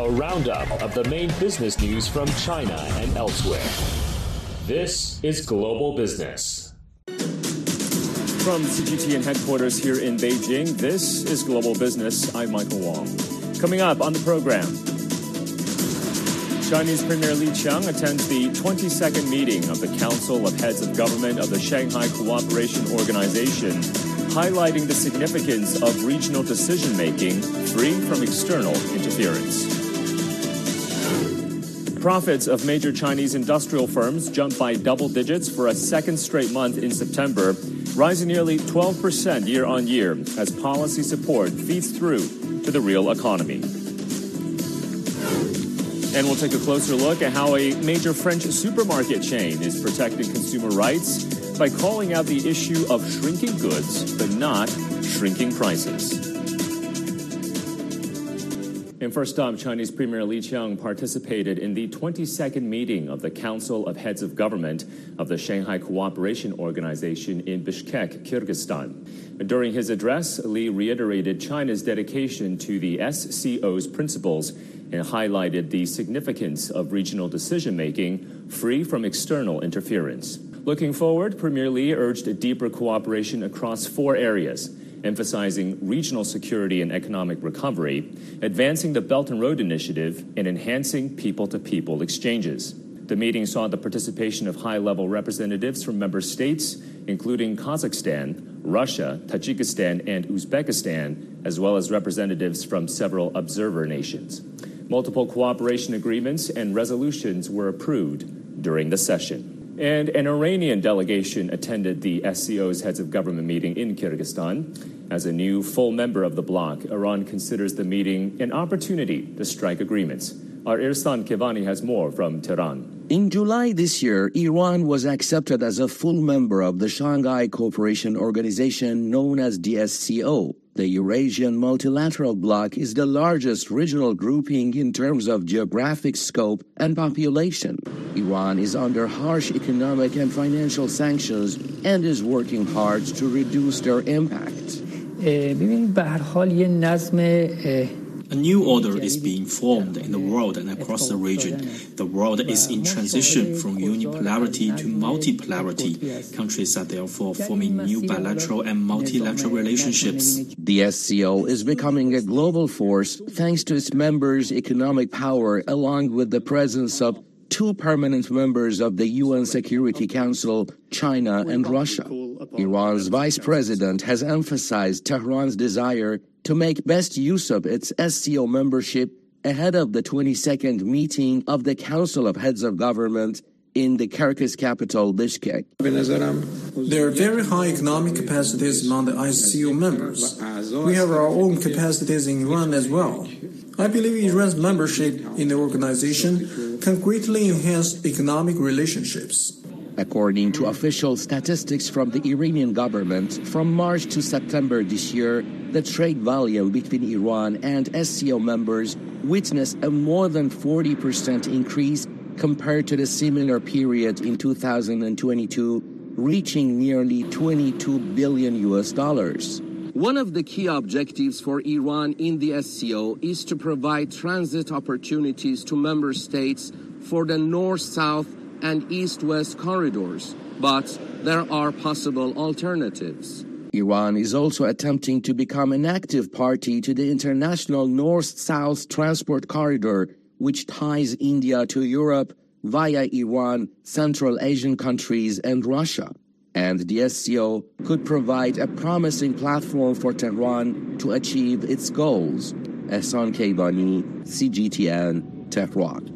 a roundup of the main business news from China and elsewhere. This is Global Business. From CGTN headquarters here in Beijing, this is Global Business. I'm Michael Wong. Coming up on the program, Chinese Premier Li Qiang attends the 22nd meeting of the Council of Heads of Government of the Shanghai Cooperation Organization, highlighting the significance of regional decision making free from external interference. Profits of major Chinese industrial firms jumped by double digits for a second straight month in September, rising nearly 12% year on year as policy support feeds through to the real economy. And we'll take a closer look at how a major French supermarket chain is protecting consumer rights by calling out the issue of shrinking goods, but not shrinking prices. And first up, Chinese Premier Li Qiang participated in the 22nd meeting of the Council of Heads of Government of the Shanghai Cooperation Organization in Bishkek, Kyrgyzstan. During his address, Li reiterated China's dedication to the SCO's principles and highlighted the significance of regional decision making free from external interference. Looking forward, Premier Li urged deeper cooperation across four areas emphasizing regional security and economic recovery, advancing the Belt and Road Initiative, and enhancing people to people exchanges. The meeting saw the participation of high level representatives from member states, including Kazakhstan, Russia, Tajikistan, and Uzbekistan, as well as representatives from several observer nations. Multiple cooperation agreements and resolutions were approved during the session. And an Iranian delegation attended the SCO's heads of government meeting in Kyrgyzstan. As a new full member of the bloc, Iran considers the meeting an opportunity to strike agreements. Our Ehsan Keivani has more from Tehran. In July this year, Iran was accepted as a full member of the Shanghai Cooperation Organization known as the SCO. The Eurasian Multilateral Bloc is the largest regional grouping in terms of geographic scope and population. Iran is under harsh economic and financial sanctions and is working hard to reduce their impact. A new order is being formed in the world and across the region. The world is in transition from unipolarity to multipolarity. Countries are therefore forming new bilateral and multilateral relationships. The SCO is becoming a global force thanks to its members' economic power, along with the presence of two permanent members of the UN Security Council, China and Russia. Iran's vice president has emphasized Tehran's desire to make best use of its SCO membership ahead of the 22nd meeting of the Council of Heads of Government in the Kyrgyz capital, Bishkek. There are very high economic capacities among the SCO members. We have our own capacities in Iran as well. I believe Iran's membership in the organization can greatly enhance economic relationships. According to official statistics from the Iranian government, from March to September this year, the trade volume between Iran and SCO members witnessed a more than 40% increase compared to the similar period in 2022, reaching nearly 22 billion US dollars. One of the key objectives for Iran in the SCO is to provide transit opportunities to member states for the north south and east west corridors, but there are possible alternatives. Iran is also attempting to become an active party to the international north south transport corridor, which ties India to Europe via Iran, Central Asian countries, and Russia. And the SCO could provide a promising platform for Tehran to achieve its goals. Ehsan Keivani, CGTN, Tehran.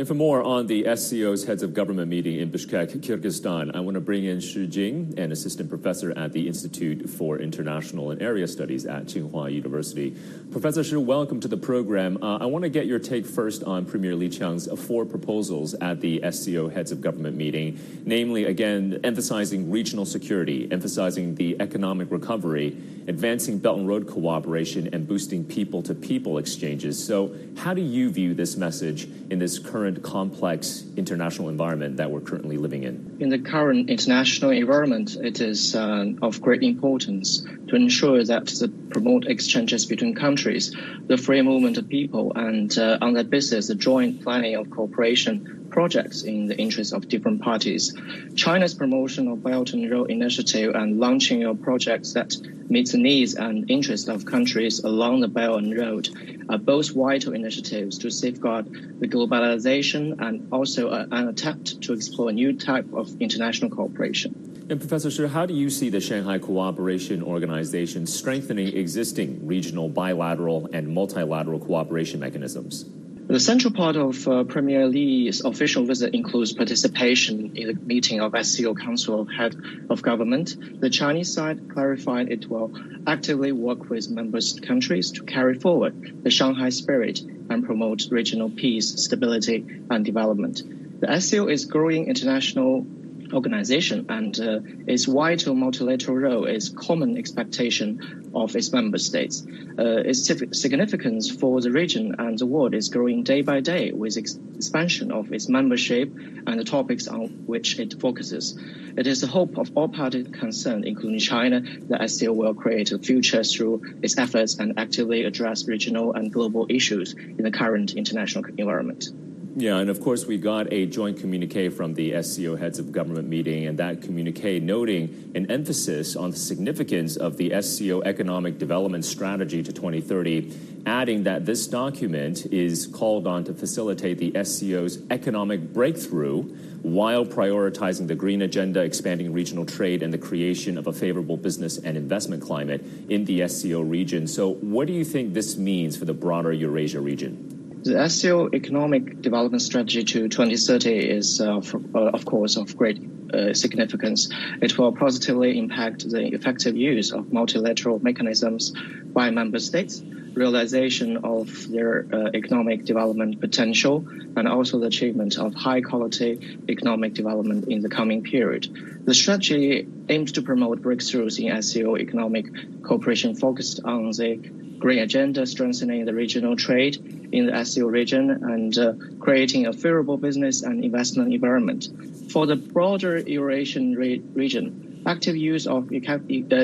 And for more on the SCO's heads of government meeting in Bishkek, Kyrgyzstan, I want to bring in Shi Jing, an assistant professor at the Institute for International and Area Studies at Tsinghua University. Professor Shi, welcome to the program. Uh, I want to get your take first on Premier Li Qiang's four proposals at the SCO heads of government meeting, namely, again, emphasizing regional security, emphasizing the economic recovery, advancing Belt and Road cooperation, and boosting people to people exchanges. So, how do you view this message in this current current complex international environment that we're currently living in? In the current international environment, it is uh, of great importance to ensure that the promote exchanges between countries, the free movement of people, and uh, on that basis, the joint planning of cooperation projects in the interest of different parties. China's promotion of Belt and Road Initiative and launching of projects that meet the needs and interests of countries along the Belt and Road are both vital initiatives to safeguard the globalization and also an attempt to explore a new type of international cooperation. And Professor Shi, how do you see the Shanghai Cooperation Organization strengthening existing regional bilateral and multilateral cooperation mechanisms? The central part of uh, Premier Li's official visit includes participation in the meeting of SCO Council of Head of Government. The Chinese side clarified it will actively work with member countries to carry forward the Shanghai spirit and promote regional peace, stability, and development. The SCO is growing international organization and uh, its vital multilateral role is common expectation of its member states. Uh, its significance for the region and the world is growing day by day with ex- expansion of its membership and the topics on which it focuses. It is the hope of all parties concerned, including China, that SCO will create a future through its efforts and actively address regional and global issues in the current international environment. Yeah, and of course, we got a joint communique from the SCO heads of government meeting, and that communique noting an emphasis on the significance of the SCO economic development strategy to 2030, adding that this document is called on to facilitate the SCO's economic breakthrough while prioritizing the green agenda, expanding regional trade, and the creation of a favorable business and investment climate in the SCO region. So, what do you think this means for the broader Eurasia region? The SCO economic development strategy to 2030 is, uh, for, uh, of course, of great uh, significance. It will positively impact the effective use of multilateral mechanisms by member states, realization of their uh, economic development potential, and also the achievement of high quality economic development in the coming period. The strategy aims to promote breakthroughs in SCO economic cooperation focused on the green agenda, strengthening the regional trade in the SCO region, and uh, creating a favorable business and investment environment. For the broader Eurasian re- region, active use of the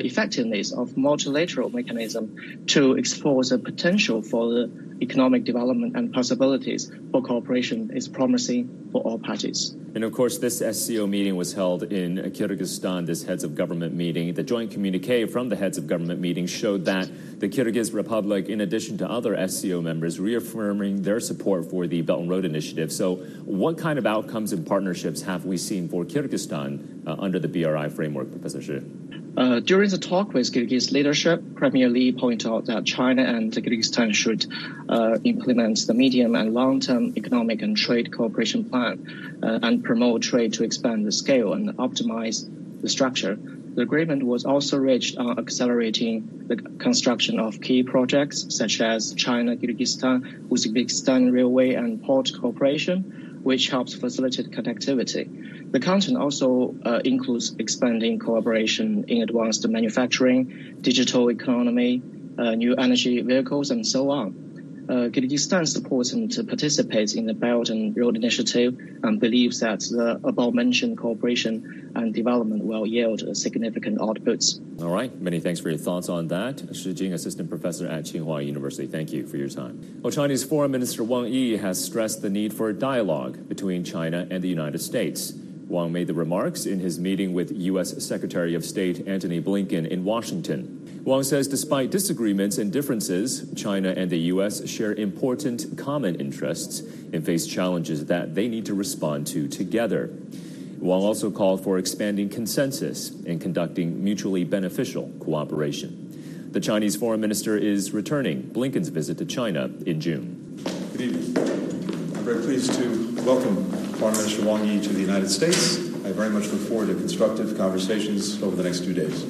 effectiveness of multilateral mechanism to explore the potential for the economic development and possibilities for cooperation is promising for all parties. And of course, this SCO meeting was held in Kyrgyzstan, this heads of government meeting. The joint communique from the heads of government meeting showed that the Kyrgyz Republic, in addition to other SCO members, reaffirming their support for the Belt and Road Initiative. So, what kind of outcomes and partnerships have we seen for Kyrgyzstan uh, under the BRI framework, Professor Shi? Uh, during the talk with Kyrgyz leadership, Premier Li pointed out that China and Kyrgyzstan should uh, implement the medium and long-term economic and trade cooperation plan uh, and promote trade to expand the scale and optimize the structure. The agreement was also reached on accelerating the construction of key projects such as China-Kyrgyzstan, Uzbekistan railway and port cooperation, which helps facilitate connectivity. The content also uh, includes expanding collaboration in advanced manufacturing, digital economy, uh, new energy vehicles, and so on. Uh, Kyrgyzstan supports and participates in the Belt and Road Initiative and believes that the above-mentioned cooperation and development will yield significant outputs. All right. Many thanks for your thoughts on that. Shi Jing, Assistant Professor at Tsinghua University, thank you for your time. Well, Chinese Foreign Minister Wang Yi has stressed the need for a dialogue between China and the United States. Wang made the remarks in his meeting with U.S. Secretary of State Antony Blinken in Washington. Wang says despite disagreements and differences, China and the U.S. share important common interests and face challenges that they need to respond to together. Wang also called for expanding consensus and conducting mutually beneficial cooperation. The Chinese foreign minister is returning Blinken's visit to China in June. Good evening. I'm very pleased to welcome Foreign Minister Wang Yi to the United States. I very much look forward to constructive conversations over the next two days.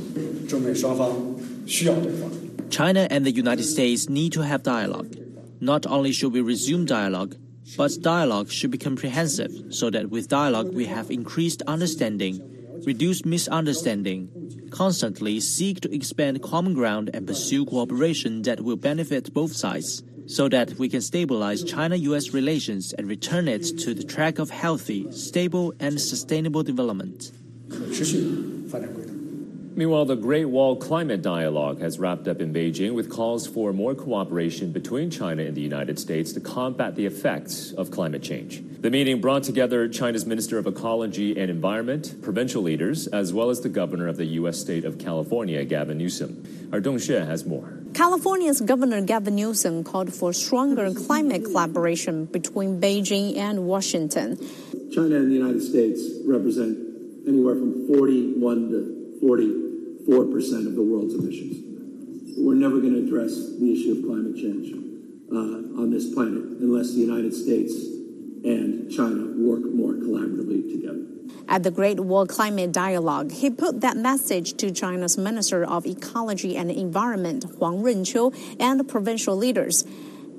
China and the United States need to have dialogue. Not only should we resume dialogue, but dialogue should be comprehensive so that with dialogue we have increased understanding, reduced misunderstanding, constantly seek to expand common ground and pursue cooperation that will benefit both sides. So that we can stabilize China US relations and return it to the track of healthy, stable, and sustainable development. Meanwhile, the Great Wall Climate Dialogue has wrapped up in Beijing with calls for more cooperation between China and the United States to combat the effects of climate change. The meeting brought together China's Minister of Ecology and Environment, provincial leaders, as well as the governor of the U.S. state of California, Gavin Newsom. Our Dong Xue has more. California's Governor Gavin Newsom called for stronger climate collaboration between Beijing and Washington. China and the United States represent anywhere from 41 to 40 4% of the world's emissions. We're never going to address the issue of climate change uh, on this planet unless the United States and China work more collaboratively together. At the Great Wall Climate Dialogue, he put that message to China's Minister of Ecology and Environment, Huang Runqiu, and provincial leaders.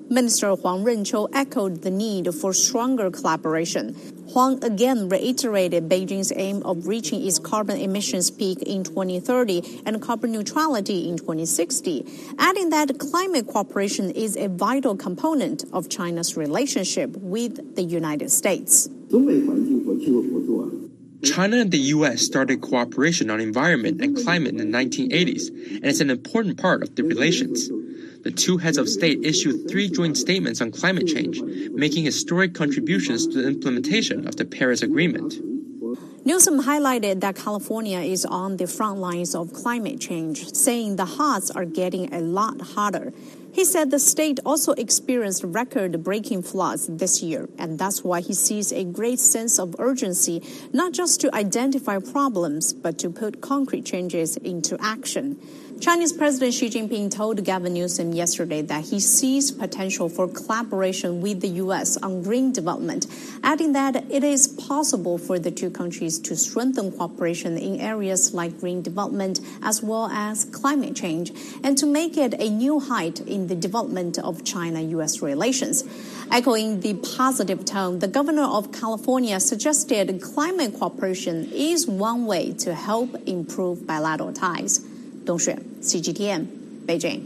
Minister Huang Runqiu echoed the need for stronger collaboration. Huang again reiterated Beijing's aim of reaching its carbon emissions peak in 2030 and carbon neutrality in 2060, adding that climate cooperation is a vital component of China's relationship with the United States. China and the U.S. started cooperation on environment and climate in the 1980s, and it's an important part of the relations the two heads of state issued three joint statements on climate change, making historic contributions to the implementation of the Paris Agreement. Newsom highlighted that California is on the front lines of climate change, saying the hots are getting a lot hotter. He said the state also experienced record breaking floods this year, and that's why he sees a great sense of urgency, not just to identify problems, but to put concrete changes into action. Chinese President Xi Jinping told Gavin Newsom yesterday that he sees potential for collaboration with the U.S. on green development, adding that it is possible for the two countries to strengthen cooperation in areas like green development as well as climate change, and to make it a new height in the development of China U.S. relations. Echoing the positive tone, the governor of California suggested climate cooperation is one way to help improve bilateral ties. 东雪，CGTN，北京。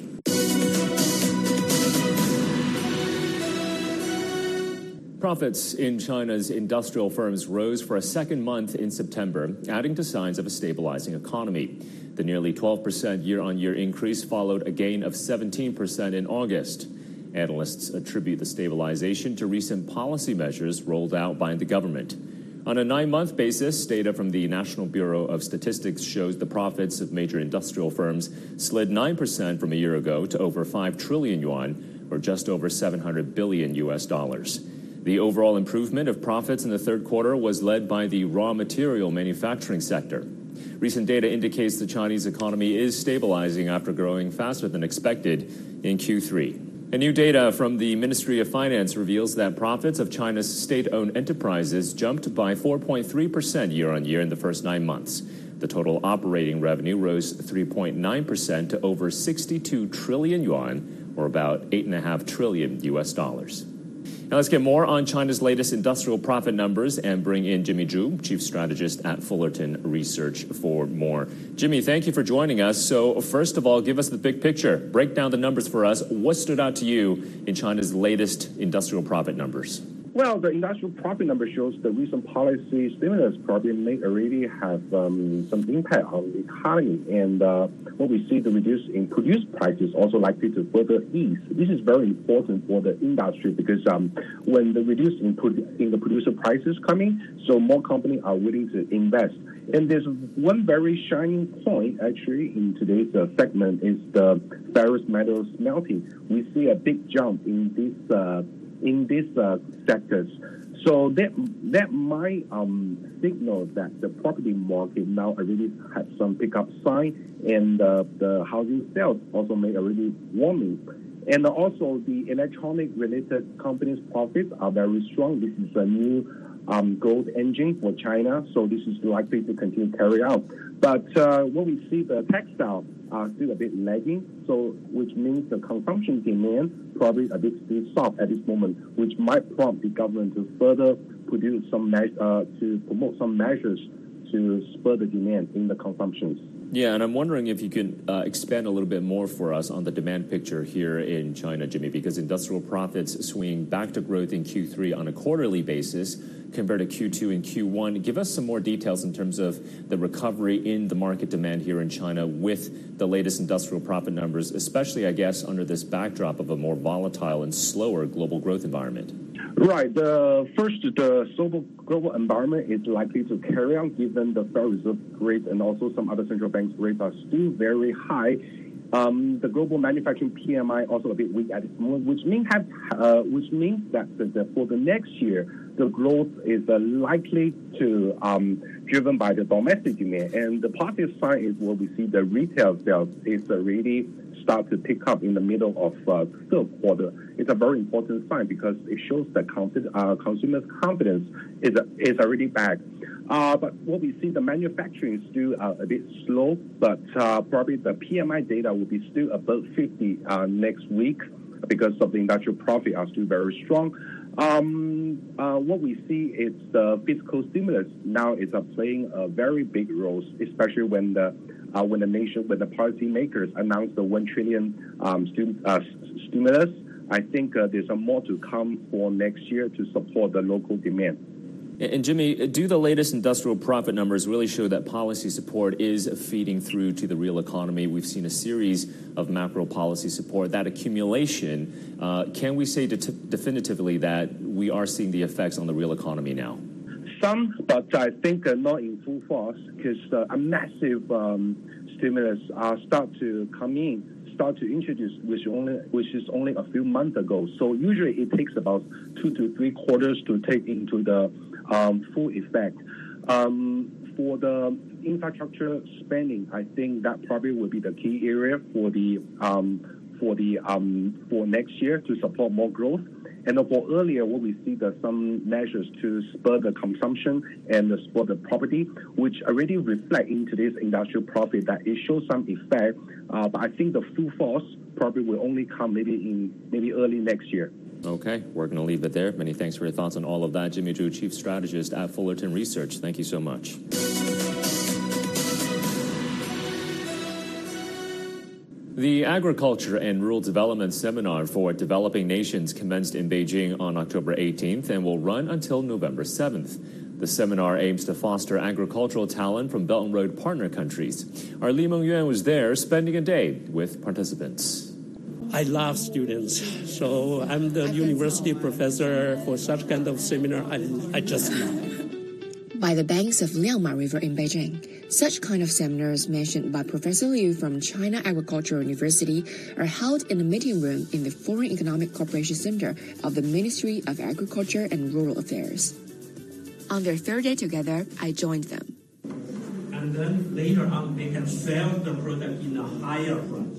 Profits in China's industrial firms rose for a second month in September, adding to signs of a stabilizing economy. The nearly 12% year on year increase followed a gain of 17% in August. Analysts attribute the stabilization to recent policy measures rolled out by the government. On a nine month basis, data from the National Bureau of Statistics shows the profits of major industrial firms slid 9% from a year ago to over 5 trillion yuan, or just over 700 billion US dollars. The overall improvement of profits in the third quarter was led by the raw material manufacturing sector. Recent data indicates the Chinese economy is stabilizing after growing faster than expected in Q3. A new data from the Ministry of Finance reveals that profits of China's state owned enterprises jumped by 4.3% year on year in the first nine months. The total operating revenue rose 3.9% to over 62 trillion yuan, or about 8.5 trillion US dollars. Now let's get more on China's latest industrial profit numbers and bring in Jimmy Zhu, chief strategist at Fullerton Research, for more. Jimmy, thank you for joining us. So, first of all, give us the big picture. Break down the numbers for us. What stood out to you in China's latest industrial profit numbers? Well, the industrial profit number shows the recent policy stimulus probably may already have um, some impact on the economy. And uh, what we see, the reduce in produced prices also likely to further ease. This is very important for the industry because um, when the reduce in, in the producer prices coming, so more companies are willing to invest. And there's one very shining point actually in today's uh, segment is the ferrous metal smelting. We see a big jump in this. Uh, in these uh, sectors. So that that might um, signal that the property market now already has some pickup sign, and uh, the housing sales also may already warming. And also the electronic related companies' profits are very strong. This is a new um, engine for China, so this is likely to continue to carry out. But uh, when we see the textile are still a bit lagging, so which means the consumption demand probably a bit still soft at this moment, which might prompt the government to further produce some uh, to promote some measures to spur the demand in the consumptions. Yeah, and I'm wondering if you can uh, expand a little bit more for us on the demand picture here in China, Jimmy, because industrial profits swing back to growth in Q3 on a quarterly basis compared to Q2 and Q1. Give us some more details in terms of the recovery in the market demand here in China with the latest industrial profit numbers, especially, I guess, under this backdrop of a more volatile and slower global growth environment. Right. The first, the global global environment is likely to carry on given the Federal Reserve rate and also some other central banks rates are still very high. Um, the global manufacturing PMI also a bit weak at this moment, which means have, uh, which means that the, the, for the next year the growth is uh, likely to um, driven by the domestic demand. And the positive sign is what we see the retail sales is already start to pick up in the middle of uh, third quarter. It's a very important sign because it shows that uh, consumers' confidence is is already back. Uh, but what we see, the manufacturing is still uh, a bit slow, but uh, probably the PMI data will be still above 50 uh, next week because of the industrial profit are still very strong. Um, uh, what we see is the fiscal stimulus now is uh, playing a very big role, especially when the uh, when the nation, when the policymakers announce the one trillion um, uh, stimulus. I think there's more to come for next year to support the local demand. And Jimmy, do the latest industrial profit numbers really show that policy support is feeding through to the real economy? We've seen a series of macro policy support. That accumulation, uh, can we say definitively that we are seeing the effects on the real economy now? Some, but I think uh, not in full force because uh, a massive um, stimulus start to come in start to introduce, which only which is only a few months ago. So usually it takes about two to three quarters to take into the full effect. Um, for the infrastructure spending, I think that probably will be the key area for the um, for the um, for next year to support more growth. And for earlier, what we see that some measures to spur the consumption and spur the property, which already reflect in today's industrial profit that it shows some effect. Uh, but I think the full force probably will only come maybe in maybe early next year. Okay, we're going to leave it there. Many thanks for your thoughts on all of that. Jimmy Zhu, Chief Strategist at Fullerton Research. Thank you so much. The Agriculture and Rural Development Seminar for Developing Nations commenced in Beijing on October 18th and will run until November 7th. The seminar aims to foster agricultural talent from Belt and Road partner countries. Our Li Mengyuan was there spending a day with participants. I love students. So I'm the university professor for such kind of seminar. I, I just love. By the banks of Liangma River in Beijing, such kind of seminars mentioned by Professor Liu from China Agricultural University are held in the meeting room in the Foreign Economic Cooperation Center of the Ministry of Agriculture and Rural Affairs. On their third day together, I joined them. And then later on, they can sell the product in a higher price.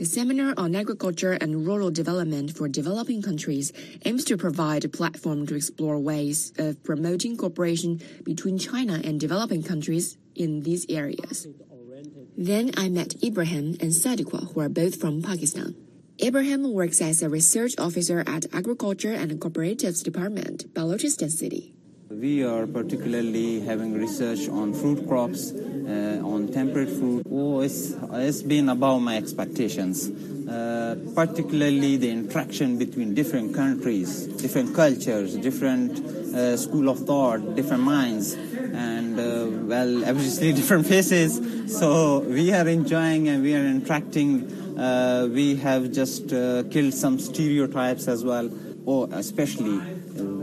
The Seminar on Agriculture and Rural Development for Developing Countries aims to provide a platform to explore ways of promoting cooperation between China and developing countries in these areas. Then I met Ibrahim and Sadiqa, who are both from Pakistan. Ibrahim works as a research officer at Agriculture and Cooperatives Department, Balochistan City. We are particularly having research on fruit crops, uh, on temperate fruit. Oh, it's, it's been above my expectations. Uh, particularly the interaction between different countries, different cultures, different uh, school of thought, different minds, and uh, well, obviously different faces. So we are enjoying and we are interacting. Uh, we have just uh, killed some stereotypes as well, oh, especially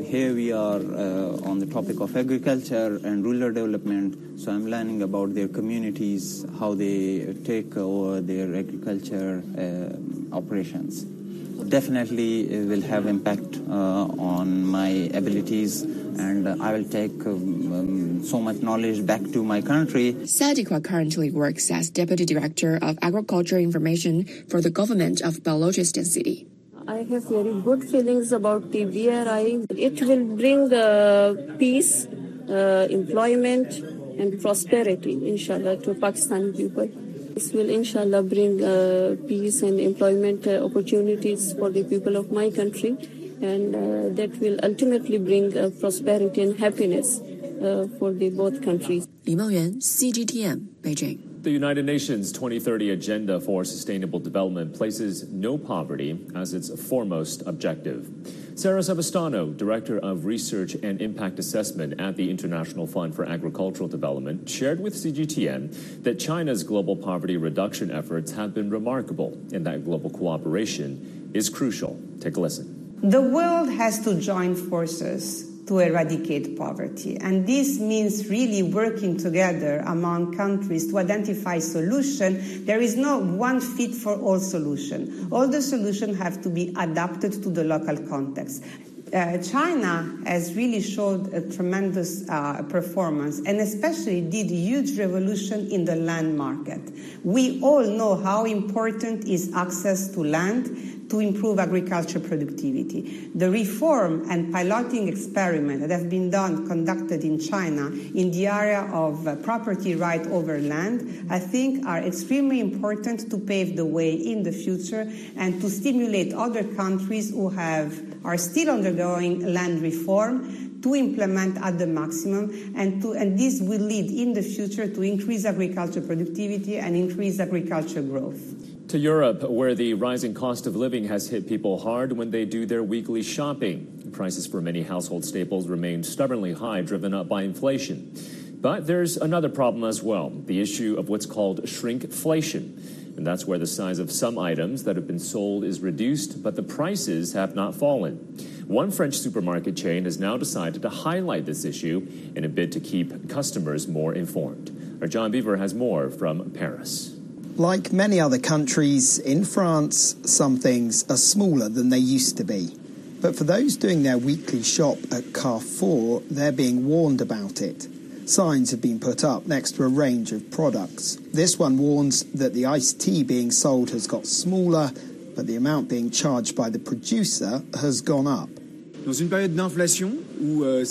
here we are uh, on the topic of agriculture and rural development. So I'm learning about their communities, how they take over their agriculture uh, operations. Definitely it will have impact uh, on my abilities and I will take um, um, so much knowledge back to my country. Sadiqa currently works as Deputy Director of Agriculture Information for the government of Balochistan City. I have very good feelings about the BRI. It will bring uh, peace, uh, employment, and prosperity, inshallah, to Pakistani people. This will, inshallah, bring uh, peace and employment uh, opportunities for the people of my country, and uh, that will ultimately bring uh, prosperity and happiness for the both countries. Li Mengyuan, CGTN, Beijing. The United Nations 2030 Agenda for Sustainable Development places no poverty as its foremost objective. Sara Savastano, Director of Research and Impact Assessment at the International Fund for Agricultural Development, shared with CGTN that China's global poverty reduction efforts have been remarkable and that global cooperation is crucial. Take a listen. The world has to join forces to eradicate poverty. And this means really working together among countries to identify solution. There is no one fit for all solution. All the solutions have to be adapted to the local context. Uh, China has really showed a tremendous uh, performance and especially did huge revolution in the land market. We all know how important is access to land to improve agriculture productivity. The reform and piloting experiment that have been done, conducted in China in the area of property right over land, I think are extremely important to pave the way in the future and to stimulate other countries who have are still undergoing land reform to implement at the maximum and to and this will lead in the future to increase agriculture productivity and increase agriculture growth. To Europe, where the rising cost of living has hit people hard when they do their weekly shopping. Prices for many household staples remain stubbornly high, driven up by inflation. But there's another problem as well the issue of what's called shrinkflation. And that's where the size of some items that have been sold is reduced, but the prices have not fallen. One French supermarket chain has now decided to highlight this issue in a bid to keep customers more informed. Our John Beaver has more from Paris. Like many other countries, in France, some things are smaller than they used to be. But for those doing their weekly shop at Carrefour, they're being warned about it. Signs have been put up next to a range of products. This one warns that the iced tea being sold has got smaller, but the amount being charged by the producer has gone up. Dans une période d'inflation euh,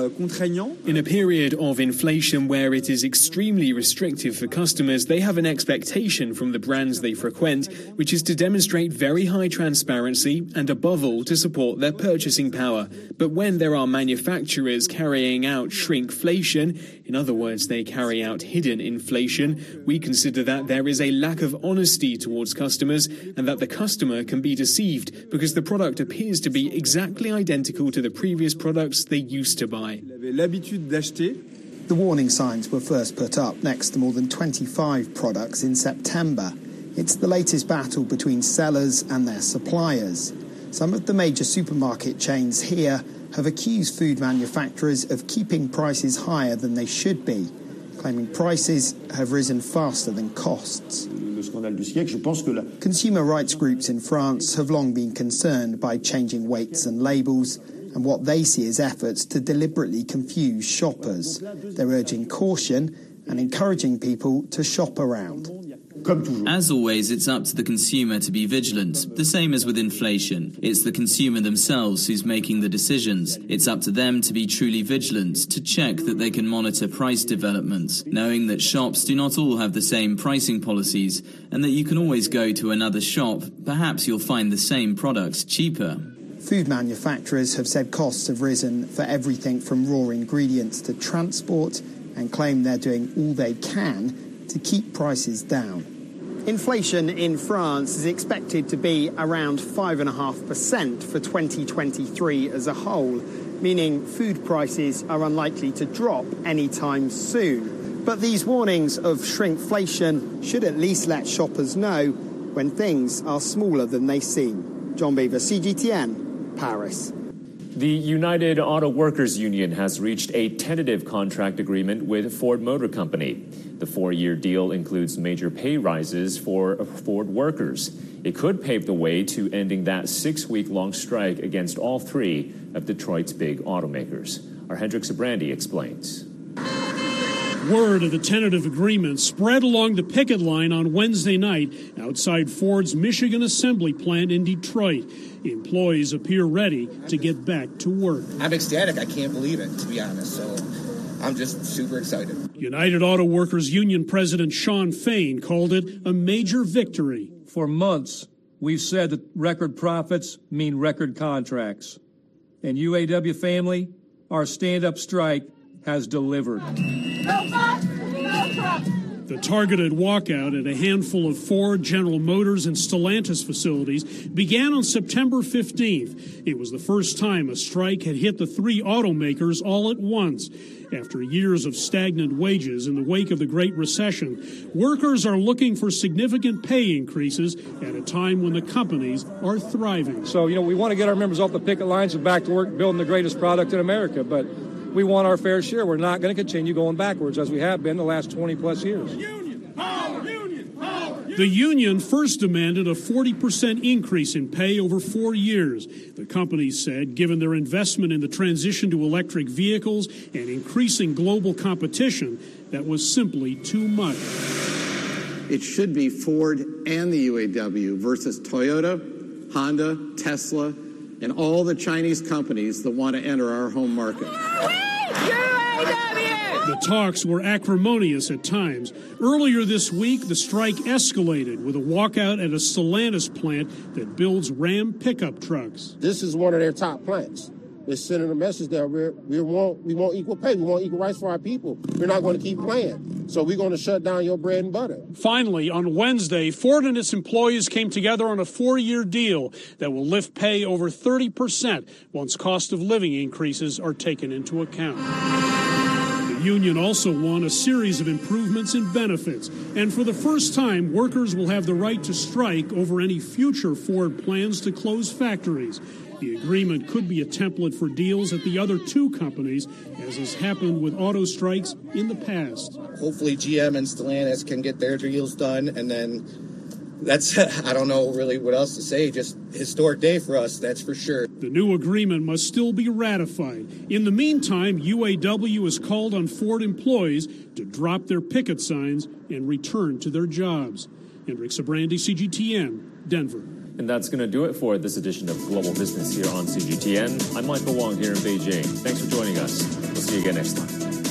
euh. In a period of inflation where it is extremely restrictive for customers, they have an expectation from the brands they frequent, which is to demonstrate very high transparency and above all to support their purchasing power. But when there are manufacturers carrying out shrinkflation, in other words, they carry out hidden inflation, we consider that there is a lack of honesty towards customers and that the customer can be deceived because the product appears to be exactly identical to the previous products they used to buy. The warning signs were first put up next to more than 25 products in September. It's the latest battle between sellers and their suppliers. Some of the major supermarket chains here have accused food manufacturers of keeping prices higher than they should be, claiming prices have risen faster than costs. Consumer rights groups in France have long been concerned by changing weights and labels and what they see as efforts to deliberately confuse shoppers. They're urging caution and encouraging people to shop around. As always, it's up to the consumer to be vigilant, the same as with inflation. It's the consumer themselves who's making the decisions. It's up to them to be truly vigilant, to check that they can monitor price developments, knowing that shops do not all have the same pricing policies, and that you can always go to another shop. Perhaps you'll find the same products cheaper. Food manufacturers have said costs have risen for everything from raw ingredients to transport and claim they're doing all they can to keep prices down. Inflation in France is expected to be around 5.5% for 2023 as a whole, meaning food prices are unlikely to drop anytime soon. But these warnings of shrinkflation should at least let shoppers know when things are smaller than they seem. John Beaver, CGTN, Paris. The United Auto Workers Union has reached a tentative contract agreement with Ford Motor Company. The four year deal includes major pay rises for Ford workers. It could pave the way to ending that six week long strike against all three of Detroit's big automakers. Our Hendrik Sybrandy explains. Word of the tentative agreement spread along the picket line on Wednesday night outside Ford's Michigan assembly plant in Detroit. Employees appear ready to get back to work. I'm ecstatic. I can't believe it, to be honest. So I'm just super excited. United Auto Workers Union President Shawn Fain called it a major victory. For months, we've said that record profits mean record contracts. And UAW family, our stand up strike has delivered. The targeted walkout at a handful of Ford, General Motors, and Stellantis facilities began on September 15th. It was the first time a strike had hit the three automakers all at once. After years of stagnant wages in the wake of the Great Recession, workers are looking for significant pay increases at a time when the companies are thriving. So, you know, we want to get our members off the picket lines and back to work building the greatest product in America, but we want our fair share. We're not going to continue going backwards as we have been the last 20 plus years. The union first demanded a 40% increase in pay over four years. The company said, given their investment in the transition to electric vehicles and increasing global competition, that was simply too much. It should be Ford and the UAW versus Toyota, Honda, Tesla, and all the Chinese companies that want to enter our home market. The talks were acrimonious at times. Earlier this week, the strike escalated with a walkout at a Stellantis plant that builds Ram pickup trucks. This is one of their top plants. They're sending a message that we're, we want we want equal pay. We want equal rights for our people. We're not going to keep playing. So we're going to shut down your bread and butter. Finally, on Wednesday, Ford and its employees came together on a four-year deal that will lift pay over 30% once cost of living increases are taken into account. The union also won a series of improvements in benefits, and for the first time, workers will have the right to strike over any future Ford plans to close factories. The agreement could be a template for deals at the other two companies, as has happened with auto strikes in the past. Hopefully, GM and Stellantis can get their deals done, and then that's I don't know really what else to say. Just historic day for us, that's for sure. The new agreement must still be ratified. In the meantime, UAW has called on Ford employees to drop their picket signs and return to their jobs. Hendrik Sybrandy, CGTN, Denver. And that's going to do it for this edition of Global Business here on CGTN. I'm Michael Wong here in Beijing. Thanks for joining us. We'll see you again next time.